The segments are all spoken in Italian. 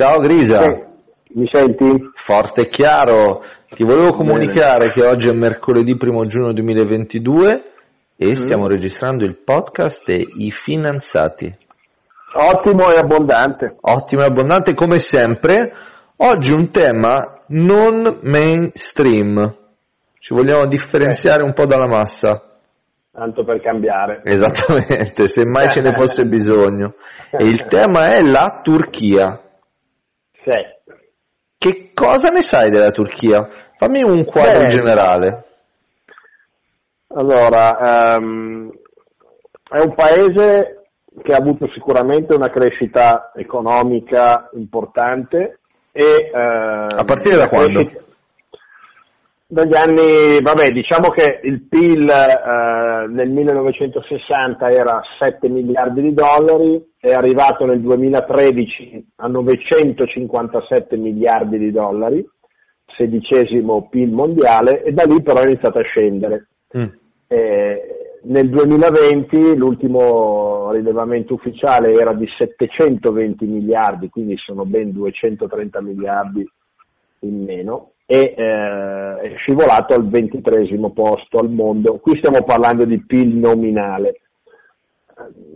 Ciao Grisa. Sì. Mi senti? Forte e chiaro. Ti volevo comunicare Bene. che oggi è mercoledì 1 giugno 2022 e mm. stiamo registrando il podcast dei finanziati. Ottimo e abbondante. Ottimo e abbondante come sempre. Oggi un tema non mainstream. Ci vogliamo differenziare un po' dalla massa. Tanto per cambiare. Esattamente, se mai ce ne fosse bisogno. E il tema è la Turchia. Sì. Che cosa ne sai della Turchia? Fammi un quadro Beh, generale. Allora, um, è un paese che ha avuto sicuramente una crescita economica importante e... Uh, a partire da quando? Crescita dagli anni, vabbè, diciamo che il PIL eh, nel 1960 era 7 miliardi di dollari, è arrivato nel 2013 a 957 miliardi di dollari, sedicesimo PIL mondiale, e da lì però è iniziato a scendere. Mm. Eh, nel 2020 l'ultimo rilevamento ufficiale era di 720 miliardi, quindi sono ben 230 miliardi in meno e eh, è scivolato al ventitresimo posto al mondo. Qui stiamo parlando di PIL nominale.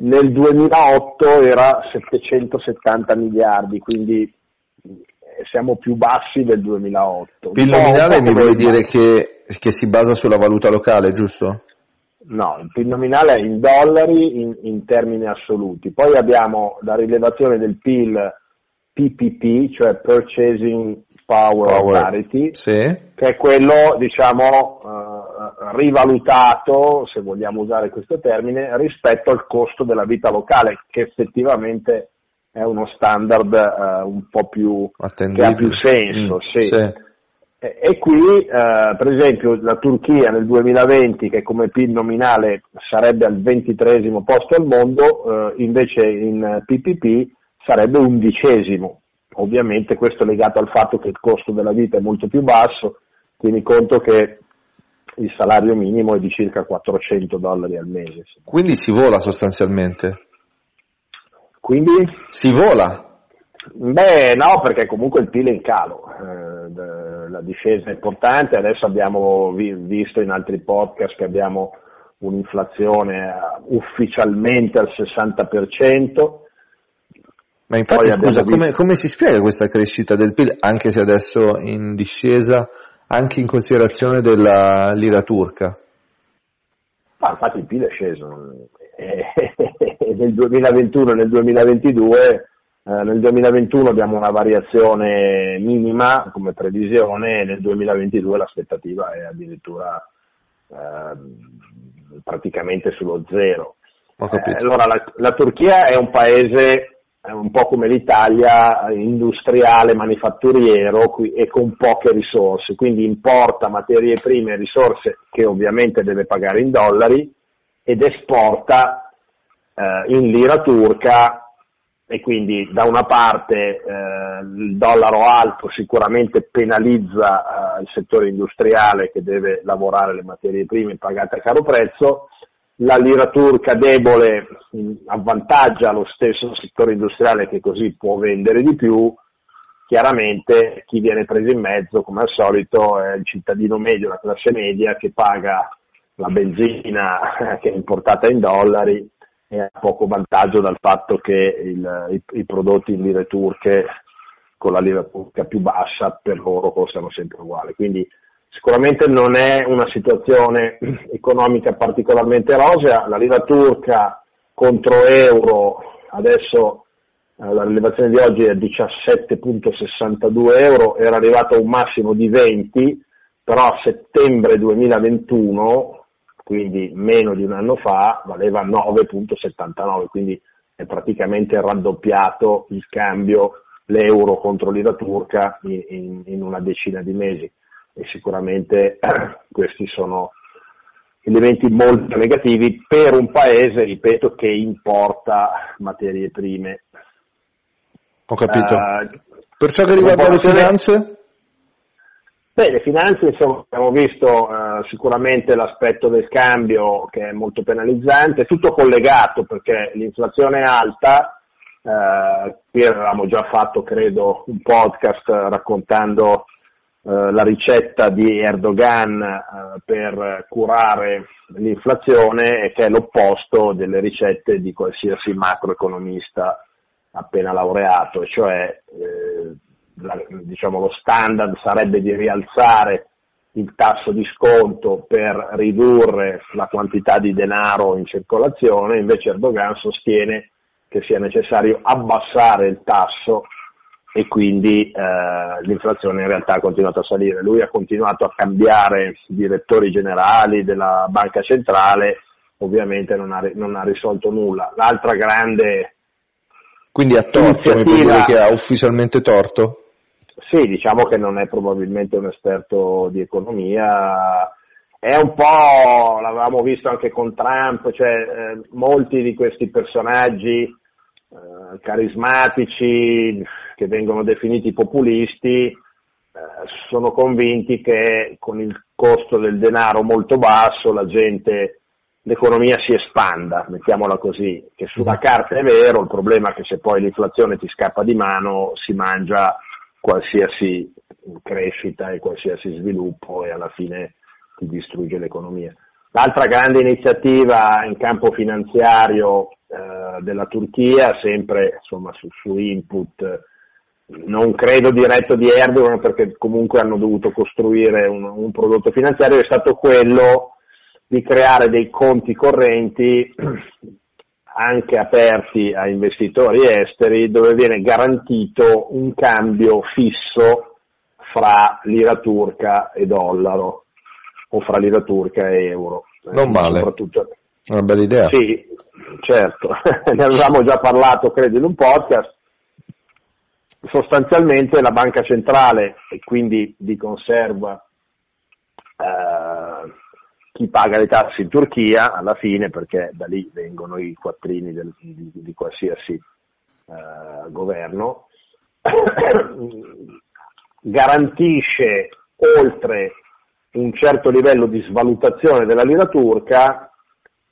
Nel 2008 era 770 miliardi, quindi eh, siamo più bassi del 2008. PIL nominale mi vuoi dire che, che, si basa sulla valuta locale, giusto? No, il PIL nominale è in dollari in, in termini assoluti. Poi abbiamo la rilevazione del PIL PPP, cioè Purchasing Power, Power. Parity, sì. che è quello, diciamo, uh, rivalutato, se vogliamo usare questo termine, rispetto al costo della vita locale, che effettivamente è uno standard uh, un po' più, che ha più senso. Mm, sì. Sì. E, e, qui, uh, per esempio, la Turchia nel 2020, che come PIL nominale sarebbe al ventitresimo posto al mondo, invece in PPP sarebbe undicesimo Ovviamente questo è legato al fatto che il costo della vita è molto più basso, tieni conto che il salario minimo è di circa 400 dollari al mese. Quindi si vola sostanzialmente? Quindi? Si vola? Beh, no, perché comunque il PIL è in calo, eh, la discesa è importante, adesso abbiamo visto in altri podcast che abbiamo un'inflazione ufficialmente al 60%, ma infatti, scusa, come, come, si spiega questa crescita del PIL, anche se adesso in discesa, anche in considerazione della lira turca? Ma infatti il PIL è sceso. nel 2021 e nel 2022, eh, nel 2021 abbiamo una variazione minima come previsione e nel 2022 l'aspettativa è addirittura eh, praticamente sullo zero. Eh, allora la, la Turchia è un paese un po' come l'Italia, industriale, manifatturiero e con poche risorse, quindi importa materie prime e risorse che ovviamente deve pagare in dollari ed esporta eh, in lira turca e quindi da una parte eh, il dollaro alto sicuramente penalizza eh, il settore industriale che deve lavorare le materie prime pagate a caro prezzo, la lira turca debole avvantaggia lo stesso settore industriale che così può vendere di più, chiaramente chi viene preso in mezzo, come al solito, è il cittadino medio, la classe media che paga la benzina che è importata in dollari e ha poco vantaggio dal fatto che il, i, i, prodotti in lire turche con la lira turca più bassa per loro costano sempre uguali. Quindi Sicuramente non è una situazione economica particolarmente rosea, la lira turca contro euro adesso eh, la rilevazione di oggi è 17.62 euro, era arrivata a un massimo di 20, però a settembre 2021, quindi meno di un anno fa, valeva 9.79, quindi è praticamente raddoppiato il cambio l'euro contro l'ira turca in, in, in una decina di mesi e sicuramente questi sono elementi molto negativi per un paese, ripeto, che importa materie prime. Ho capito. Uh, per ciò che riguarda le finanze? Beh, le finanze, insomma, abbiamo visto uh, sicuramente l'aspetto del cambio che è molto penalizzante, tutto collegato perché l'inflazione è alta, eh, qui avevamo già fatto, credo, un podcast raccontando la ricetta di Erdogan eh, per curare l'inflazione che è l'opposto delle ricette di qualsiasi macroeconomista appena laureato, cioè eh, la, diciamo, lo standard sarebbe di rialzare il tasso di sconto per ridurre la quantità di denaro in circolazione, invece Erdogan sostiene che sia necessario abbassare il tasso e quindi eh, l'inflazione in realtà ha continuato a salire. Lui ha continuato a cambiare direttori generali della banca centrale, ovviamente non ha, non ha risolto nulla. L'altra grande... Quindi ha torto, mi puoi dire che ha ufficialmente torto? Sì, diciamo che non è probabilmente un esperto di economia, è un po', l'avevamo visto anche con Trump, cioè eh, molti di questi personaggi eh, carismatici che vengono definiti populisti eh, sono convinti che con il costo del denaro molto basso la gente, l'economia si espanda, mettiamola così, che sulla carta è vero, il problema è che se poi l'inflazione ti scappa di mano si mangia qualsiasi crescita e qualsiasi sviluppo e alla fine ti distrugge l'economia. L'altra grande iniziativa in campo finanziario eh, della Turchia, sempre insomma, su, su, input, non credo diretto di Erdogan perché comunque hanno dovuto costruire un, un prodotto finanziario, è stato quello di creare dei conti correnti anche aperti a investitori esteri dove viene garantito un cambio fisso fra lira turca e dollaro o fra lira turca e euro. Non male. Soprattutto... Una bella idea. Sì, certo, ne avevamo già parlato credo in un podcast. Sostanzialmente la banca centrale e quindi di conserva eh, chi paga le tasse in Turchia alla fine, perché da lì vengono i quattrini del, di, di, qualsiasi eh, governo, garantisce oltre un certo livello di svalutazione della lira turca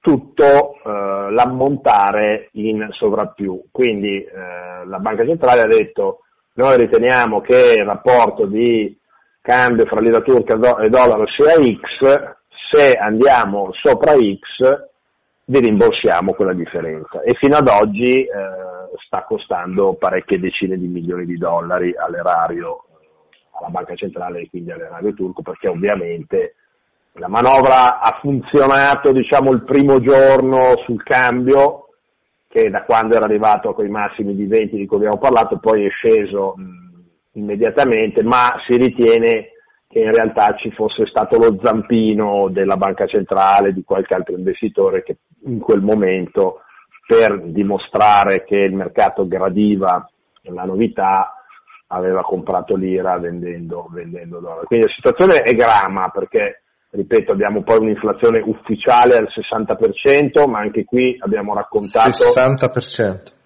tutto eh, l'ammontare in sovrappiù. Quindi eh, la Banca Centrale ha detto noi riteniamo che il rapporto di cambio fra lira turca e dollaro sia X, se andiamo sopra X vi rimborsiamo quella differenza e fino ad oggi eh, sta costando parecchie decine di milioni di dollari all'erario, eh, alla banca centrale e quindi all'erario turco perché ovviamente la manovra ha funzionato diciamo il primo giorno sul cambio che da quando era arrivato a quei massimi di 20 di cui abbiamo parlato poi è sceso immediatamente ma si ritiene che in realtà ci fosse stato lo zampino della banca centrale, di qualche altro investitore che in quel momento, per dimostrare che il mercato gradiva la novità, aveva comprato l'ira vendendo, vendendo dollari. Quindi la situazione è grama perché, ripeto, abbiamo poi un'inflazione ufficiale al 60%, ma anche qui abbiamo raccontato... 60%.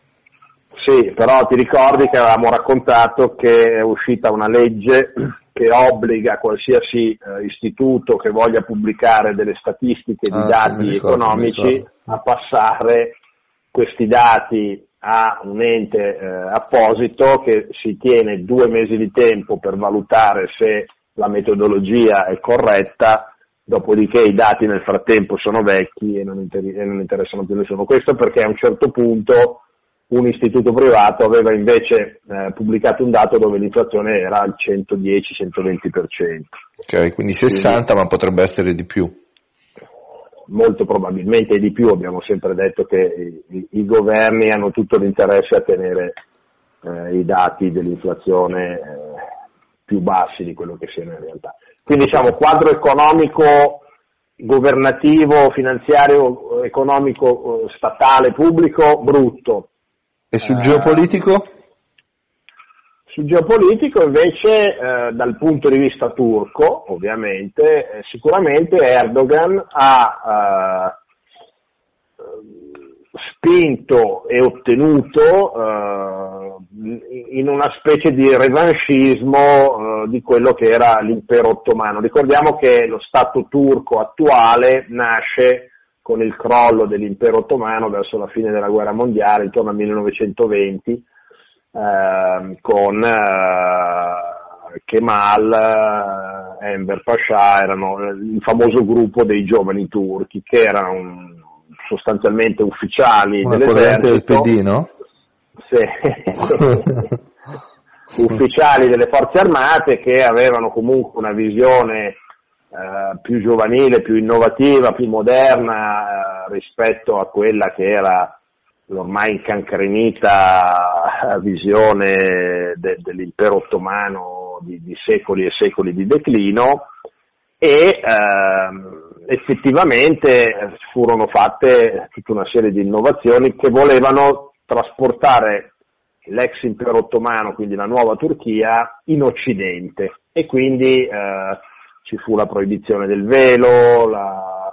Sì, però ti ricordi che avevamo raccontato che è uscita una legge che obbliga qualsiasi eh, istituto che voglia pubblicare delle statistiche di ah, dati ricordo, economici a passare questi dati a un ente eh, apposito che si tiene due mesi di tempo per valutare se la metodologia è corretta, dopodiché i dati nel frattempo sono vecchi e non, inter- e non interessano più nessuno. Questo perché a un certo punto un istituto privato aveva invece eh, pubblicato un dato dove l'inflazione era al 110-120%. Ok, quindi 60 quindi, ma potrebbe essere di più. Molto probabilmente di più, abbiamo sempre detto che i, i governi hanno tutto l'interesse a tenere eh, i dati dell'inflazione eh, più bassi di quello che siano in realtà. Quindi diciamo quadro economico governativo, finanziario, economico, eh, statale, pubblico, brutto e sul geopolitico? Sul geopolitico invece eh, dal punto di vista turco, ovviamente, eh, sicuramente Erdogan ha eh, spinto e ottenuto eh, in una specie di revanchismo eh, di quello che era l'impero ottomano. Ricordiamo che lo Stato turco attuale nasce con il crollo dell'impero ottomano verso la fine della guerra mondiale, intorno al 1920, eh, con Kemal, eh, Enver Pasha, erano il famoso gruppo dei giovani turchi che erano sostanzialmente ufficiali Una dell'esercito. del PD, no? Sì. ufficiali delle forze armate che avevano comunque una visione eh, più giovanile, più innovativa, più moderna eh, rispetto a quella che era l'ormai incancrenita visione de, dell'impero ottomano di, di, secoli e secoli di declino e ehm, effettivamente furono fatte tutta una serie di innovazioni che volevano trasportare l'ex impero ottomano, quindi la nuova Turchia, in Occidente. E quindi eh, ci fu la proibizione del velo, la,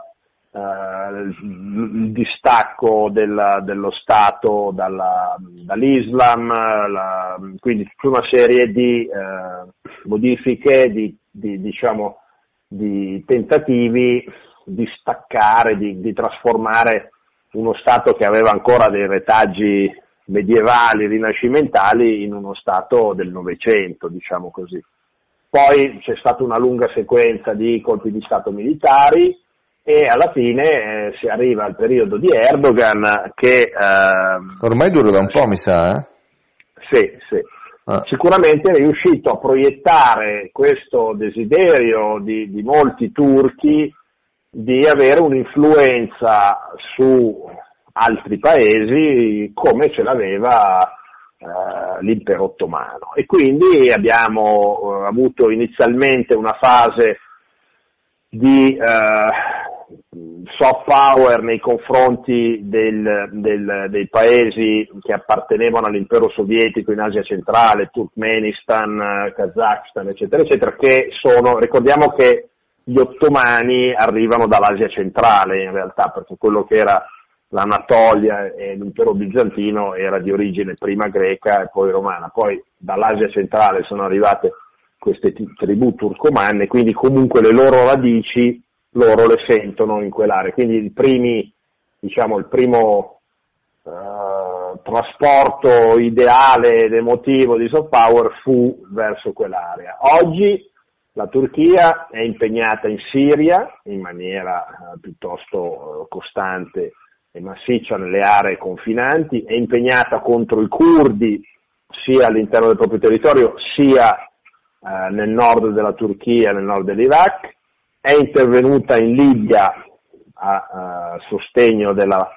eh, il distacco della, dello Stato dalla, dall'Islam, la, quindi tutta una serie di eh, modifiche, di, di, diciamo, di tentativi di staccare, di, di trasformare uno Stato che aveva ancora dei retaggi medievali, rinascimentali, in uno Stato del Novecento, diciamo così. Poi c'è stata una lunga sequenza di colpi di Stato militari e alla fine eh, si arriva al periodo di Erdogan che... Eh, Ormai dura da un po', mi sa, eh? Sì, sì. Ah. Sicuramente è riuscito a proiettare questo desiderio di, di molti turchi di avere un'influenza su altri paesi come ce l'aveva eh, l'impero ottomano e quindi abbiamo eh, avuto inizialmente una fase di eh, soft power nei confronti del, del, dei paesi che appartenevano all'impero sovietico in Asia centrale, Turkmenistan, Kazakhstan, eccetera, eccetera, che sono, ricordiamo che gli ottomani arrivano dall'Asia centrale in realtà, perché quello che era l'Anatolia e l'impero bizantino era di origine prima greca e poi romana, poi dall'Asia centrale sono arrivate queste tribù turcomanne, quindi comunque le loro radici loro le sentono in quell'area, quindi primi, diciamo, il primo uh, trasporto ideale ed emotivo di soft power fu verso quell'area. Oggi la Turchia è impegnata in Siria in maniera uh, piuttosto uh, costante e massiccia nelle aree confinanti, è impegnata contro i curdi sia all'interno del proprio territorio sia eh, nel nord della Turchia, nel nord dell'Iraq, è intervenuta in Libia a, a sostegno della,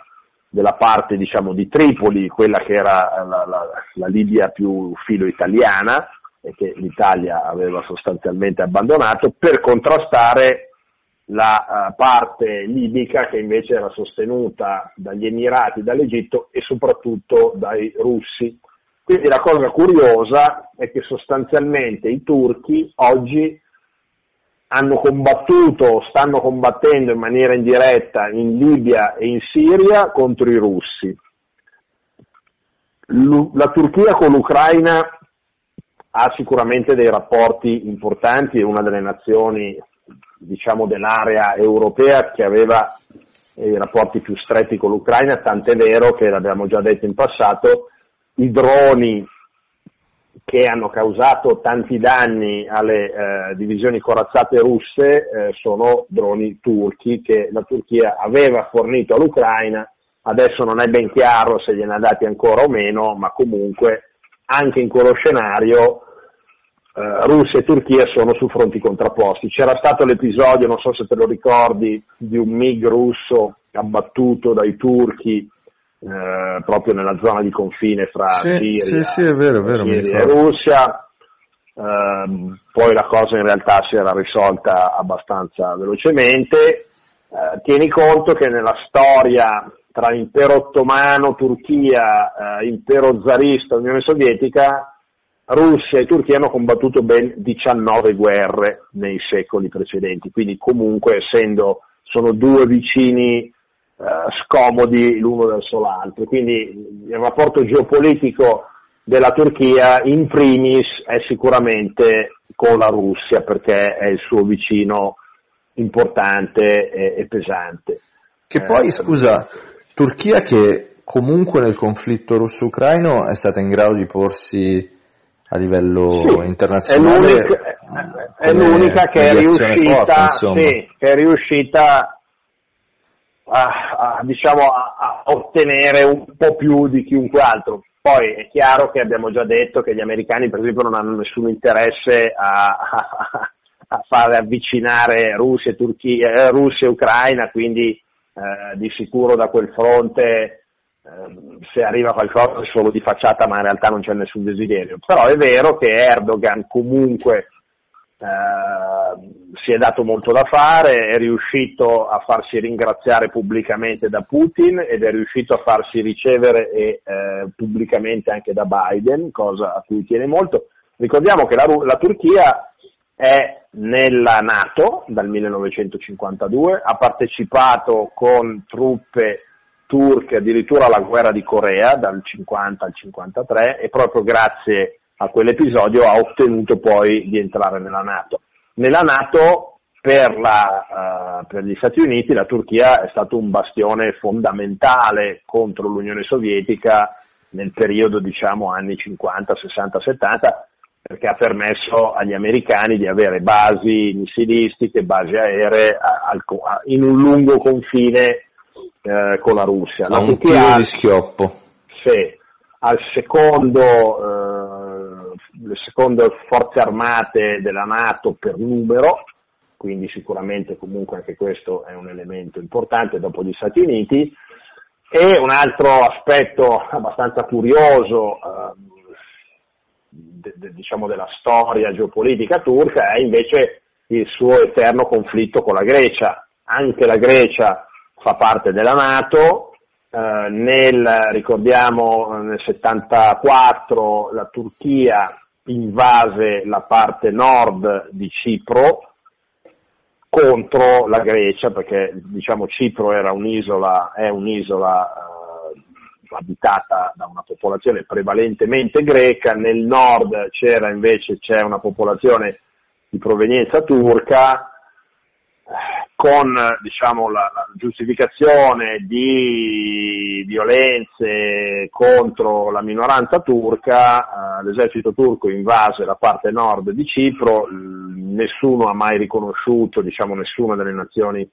della parte diciamo, di Tripoli, quella che era la, la, la Libia più filo italiana e che l'Italia aveva sostanzialmente abbandonato per contrastare la uh, parte libica che invece era sostenuta dagli Emirati, dall'Egitto e soprattutto dai russi. Quindi la cosa curiosa è che sostanzialmente i turchi oggi hanno combattuto, stanno combattendo in maniera indiretta in Libia e in Siria contro i russi. La Turchia con l'Ucraina ha sicuramente dei rapporti importanti, è una delle nazioni diciamo, dell'area europea che aveva i rapporti più stretti con l'Ucraina, tant'è vero che l'abbiamo già detto in passato, i droni che hanno causato tanti danni alle eh, divisioni corazzate russe eh, sono droni turchi che la Turchia aveva fornito all'Ucraina, adesso non è ben chiaro se gliene ha dati ancora o meno, ma comunque anche in quello scenario eh, Russia e Turchia sono su fronti contrapposti. C'era stato l'episodio, non so se te lo ricordi, di un MiG russo abbattuto dai turchi eh, proprio nella zona di confine fra sì, Siria, sì, sì, vero, vero, Siria e Russia. Eh, poi la cosa in realtà si era risolta abbastanza velocemente. Eh, tieni conto che nella storia tra impero ottomano, Turchia, eh, impero zarista, Unione Sovietica, Russia e Turchia hanno combattuto ben 19 guerre nei secoli precedenti, quindi comunque essendo sono due vicini scomodi l'uno verso l'altro, quindi il rapporto geopolitico della Turchia in primis è sicuramente con la Russia perché è il suo vicino importante e, e pesante. Che poi, eh, scusa, Turchia che comunque nel conflitto russo-ucraino è stata in grado di porsi a livello sì, internazionale. È l'unica, è l'unica che, è riuscita, forte, sì, che è riuscita a, a, diciamo, a, ottenere un po' più di chiunque altro. Poi è chiaro che abbiamo già detto che gli americani per esempio non hanno nessun interesse a, a fare avvicinare Russia e, Turchia, eh, Russia e Ucraina, quindi eh, di sicuro da quel fronte Ehm, se arriva qualcosa è solo di facciata ma in realtà non c'è nessun desiderio. Però è vero che Erdogan comunque eh, si è dato molto da fare, è riuscito a farsi ringraziare pubblicamente da Putin ed è riuscito a farsi ricevere e, eh, pubblicamente anche da Biden, cosa a cui tiene molto. Ricordiamo che la, la Turchia è nella Nato dal 1952, ha partecipato con truppe turche addirittura alla guerra di Corea dal 50 al 53 e proprio grazie a quell'episodio ha ottenuto poi di entrare nella Nato. Nella Nato per, la, uh, per, gli Stati Uniti la Turchia è stato un bastione fondamentale contro l'Unione Sovietica nel periodo diciamo anni 50, 60, 70 perché ha permesso agli americani di avere basi missilistiche, basi aeree in un lungo confine eh, con la Russia. La un Turchia di schioppo. Sì, al secondo, eh, le seconde forze armate della Nato per numero, quindi sicuramente comunque anche questo è un elemento importante dopo gli Stati Uniti. E un altro aspetto abbastanza curioso, eh, de, de, diciamo della storia geopolitica turca, è invece il suo eterno conflitto con la Grecia. Anche la Grecia fa parte della Nato, eh, nel, ricordiamo nel 74 la Turchia invase la parte nord di Cipro contro la Grecia perché diciamo Cipro era un'isola, è un'isola eh, abitata da una popolazione prevalentemente greca, nel nord c'era invece c'è una popolazione di provenienza turca con diciamo, la, la, giustificazione di violenze contro la minoranza turca, eh, l'esercito turco invase la parte nord di Cipro, nessuno ha mai riconosciuto, diciamo nessuna delle nazioni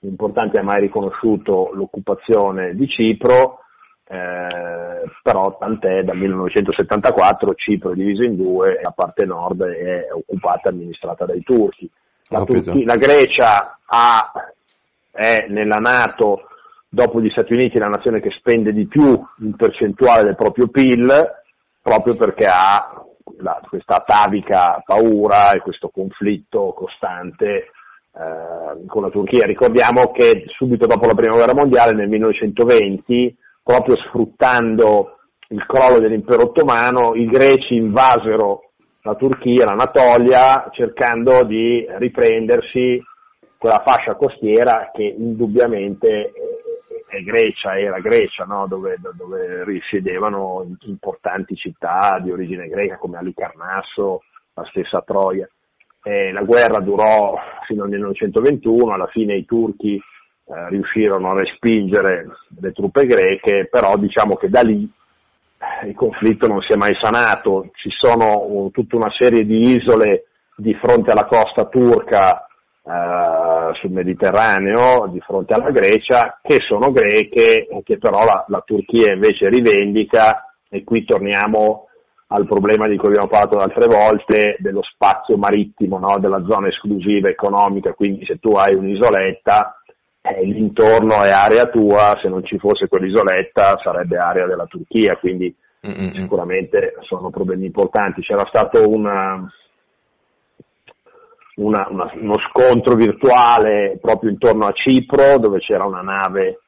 importanti ha mai riconosciuto l'occupazione di Cipro, eh, però tant'è dal 1974 Cipro è diviso in due e la parte nord è occupata e amministrata dai turchi. La, Turchia, la Grecia ha, è nella Nato, dopo gli Stati Uniti, la nazione che spende di più in percentuale del proprio PIL, proprio perché ha la, questa atavica paura e questo conflitto costante eh, con la Turchia. Ricordiamo che subito dopo la Prima Guerra Mondiale, nel 1920, proprio sfruttando il crollo dell'impero ottomano, i greci invasero la Turchia, l'Anatolia, cercando di riprendersi quella fascia costiera che indubbiamente è Grecia, era Grecia, no? dove, dove, risiedevano importanti città di origine greca come Alicarnasso, la stessa Troia. E la guerra durò fino al 1921, alla fine i turchi eh, riuscirono a respingere le truppe greche, però diciamo che da lì il conflitto non si è mai sanato, ci sono tutta una serie di isole di fronte alla costa turca uh, sul Mediterraneo, di fronte alla Grecia, che sono greche e che però la, la, Turchia invece rivendica. E qui torniamo al problema di cui abbiamo parlato altre volte dello spazio marittimo, no? della zona esclusiva economica, quindi se tu hai un'isoletta eh, l'intorno è area tua, se non ci fosse quell'isoletta sarebbe area della Turchia, quindi Mm-mm. sicuramente sono problemi importanti. C'era stato una, una, una, uno scontro virtuale proprio intorno a Cipro dove c'era una nave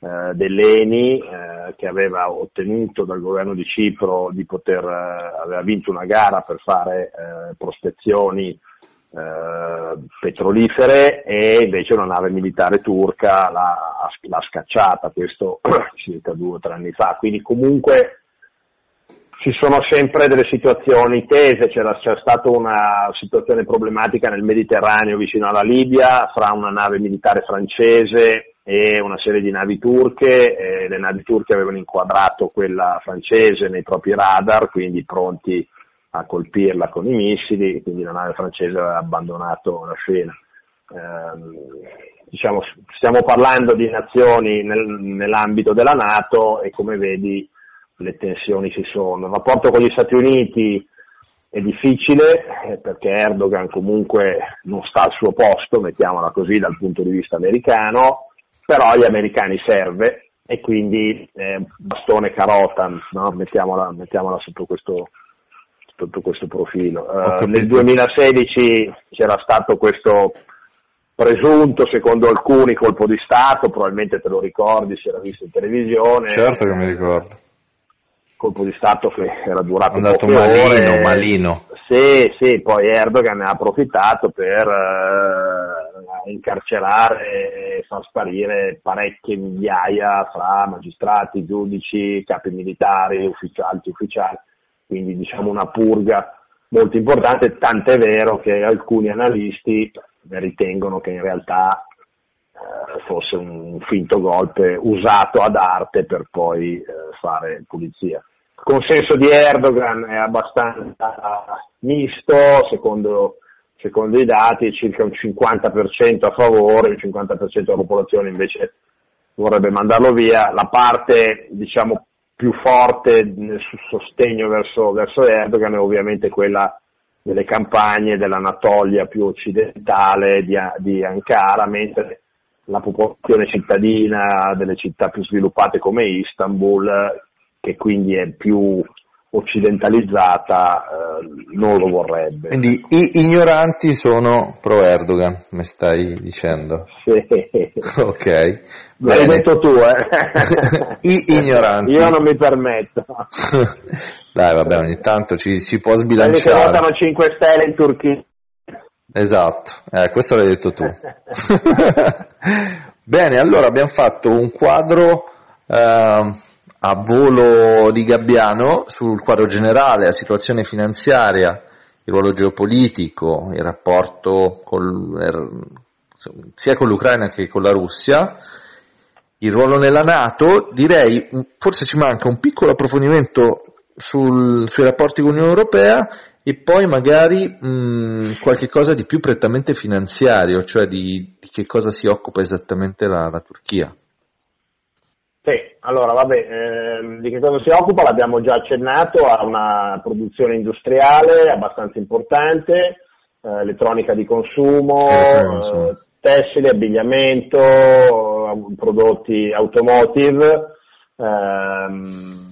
eh, dell'ENI eh, che aveva ottenuto dal governo di Cipro di poter, eh, aveva vinto una gara per fare eh, prospezioni eh, petrolifere e invece una nave militare turca l'ha, l'ha scacciata, questo circa due o tre anni fa, quindi comunque ci sono sempre delle situazioni tese, c'era, c'è stata una situazione problematica nel Mediterraneo vicino alla Libia fra una nave militare francese e una serie di navi turche, eh, le navi turche avevano inquadrato quella francese nei propri radar, quindi pronti a colpirla con i missili, quindi la nave francese aveva abbandonato la scena. Eh, diciamo, stiamo parlando di nazioni nel, nell'ambito della Nato e come vedi le tensioni ci sono. Il rapporto con gli Stati Uniti è difficile eh, perché Erdogan comunque non sta al suo posto, mettiamola così dal punto di vista americano, però agli americani serve e quindi eh, bastone carota, no? mettiamola, mettiamola sotto, questo, sotto questo profilo. Uh, nel 2016 c'era stato questo presunto, secondo alcuni, colpo di Stato, probabilmente te lo ricordi, si era visto in televisione. Certo che mi ricordo. Colpo di Stato che era durato Andato poche malino, ore. malino. Sì, sì, poi Erdogan ne ha approfittato per eh, incarcerare e far sparire parecchie migliaia fra magistrati, giudici, capi militari, ufficiali, alti ufficiali, quindi diciamo una purga molto importante, tant'è vero che alcuni analisti ritengono che in realtà fosse un finto golpe usato ad arte per poi eh, fare pulizia. Il consenso di Erdogan è abbastanza misto, secondo, secondo i dati, circa un 50% a favore, il 50% della popolazione invece vorrebbe mandarlo via. La parte diciamo, più forte nel sostegno verso, verso Erdogan è ovviamente quella delle campagne dell'Anatolia più occidentale di, di Ankara, mentre la popolazione cittadina delle città più sviluppate come Istanbul, che quindi è più occidentalizzata, eh, non lo vorrebbe. Quindi i ignoranti sono pro Erdogan, mi stai dicendo? Sì. Ok. L'hai detto tu, eh? I ignoranti. Io non mi permetto. Dai, vabbè, ogni tanto ci si può sbilanciare. Che votano 5 Stelle in Turchia. Esatto, eh, questo l'hai detto tu. Bene, allora abbiamo fatto un quadro eh, a volo di Gabbiano sul quadro generale, la situazione finanziaria, il ruolo geopolitico, il rapporto col, sia con l'Ucraina che con la Russia, il ruolo nella Nato, direi forse ci manca un piccolo approfondimento sul, sui rapporti con l'Unione Europea e poi magari mh, qualche cosa di più prettamente finanziario, cioè di, di che cosa si occupa esattamente la, la Turchia. Sì, allora vabbè, eh, di che cosa si occupa? L'abbiamo già accennato, ha una produzione industriale abbastanza importante, eh, elettronica di consumo, eh, tessile, abbigliamento, prodotti automotive, ehm,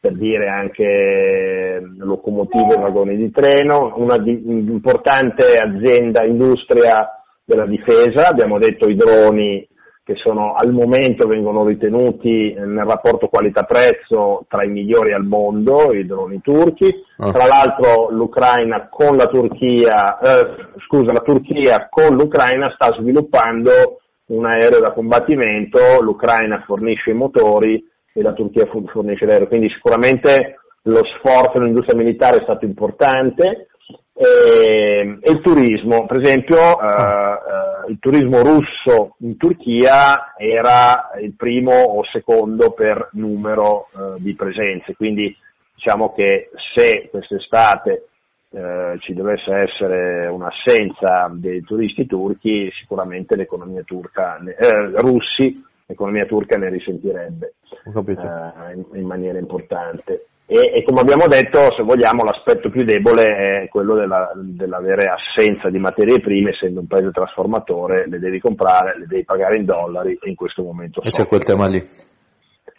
per dire anche locomotive e vagoni di treno, una di, importante azienda, industria della difesa, abbiamo detto i droni che sono al momento vengono ritenuti nel rapporto qualità-prezzo tra i migliori al mondo, i droni turchi. Oh. Tra l'altro l'Ucraina con la Turchia, eh, scusa, la Turchia con l'Ucraina sta sviluppando un aereo da combattimento, l'Ucraina fornisce i motori e la Turchia fornisce l'aereo, quindi sicuramente lo sforzo nell'industria militare è stato importante. E, e il turismo, per esempio eh, eh, il turismo russo in Turchia era il primo o secondo per numero eh, di presenze, quindi diciamo che se quest'estate eh, ci dovesse essere un'assenza dei turisti turchi, sicuramente l'economia turca, eh, russi l'economia turca ne risentirebbe eh, in, in, maniera importante. E, e, come abbiamo detto, se vogliamo, l'aspetto più debole è quello della, dell'avere assenza di materie prime, essendo un paese trasformatore, le devi comprare, le devi pagare in dollari e in questo momento... E c'è quel tema lì.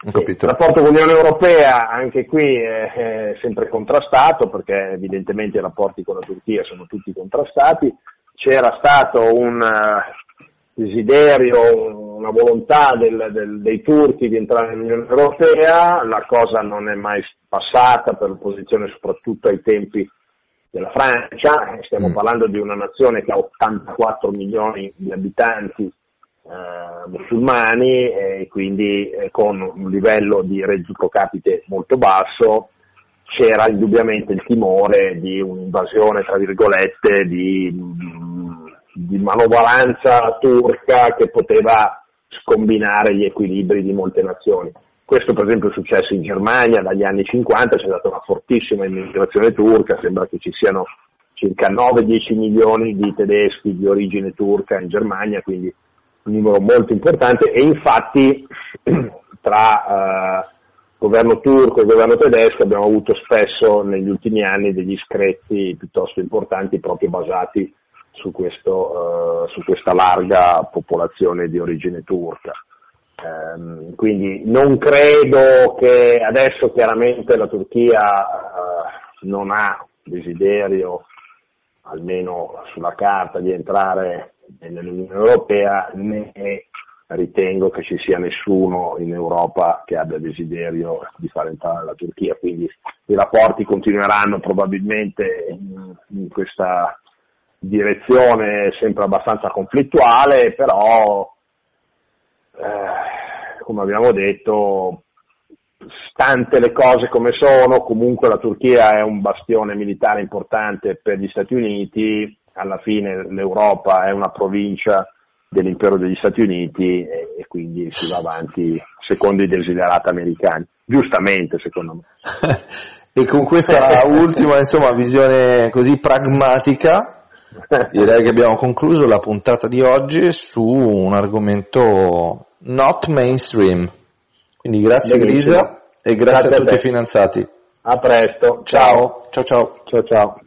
Il rapporto con l'Unione Europea anche qui è, è sempre contrastato perché evidentemente i rapporti con la Turchia sono tutti contrastati. C'era stato un, desiderio, una volontà del, del, dei turchi di entrare nell'Unione Europea, la cosa non è mai passata per l'opposizione soprattutto ai tempi della Francia, stiamo mm. parlando di una nazione che ha 84 milioni di abitanti eh, musulmani e quindi eh, con un livello di reddito capite molto basso, c'era indubbiamente il timore di un'invasione, tra virgolette, di di manovalanza turca che poteva scombinare gli equilibri di molte nazioni. Questo per esempio è successo in Germania dagli anni 50, c'è stata una fortissima immigrazione turca, sembra che ci siano circa 9-10 milioni di tedeschi di origine turca in Germania, quindi un numero molto importante e infatti tra eh, governo turco e governo tedesco abbiamo avuto spesso negli ultimi anni degli screzi piuttosto importanti proprio basati su, questo, uh, su questa larga popolazione di origine turca. Um, quindi non credo che adesso chiaramente la Turchia uh, non ha desiderio, almeno sulla carta, di entrare nell'Unione Europea né ritengo che ci sia nessuno in Europa che abbia desiderio di far entrare la Turchia, quindi i rapporti continueranno probabilmente in, in questa direzione sempre abbastanza conflittuale, però eh, come abbiamo detto, stante le cose come sono, comunque la Turchia è un bastione militare importante per gli Stati Uniti, alla fine l'Europa è una provincia dell'impero degli Stati Uniti e, e, quindi si va avanti secondo i desiderati americani, giustamente secondo me. e con questa ultima insomma, visione così pragmatica direi che abbiamo concluso la puntata di oggi su un argomento not mainstream. Quindi grazie Benissimo. Grisa e grazie, grazie a tutti i finanziati. A presto. Ciao. Ciao ciao. Ciao ciao.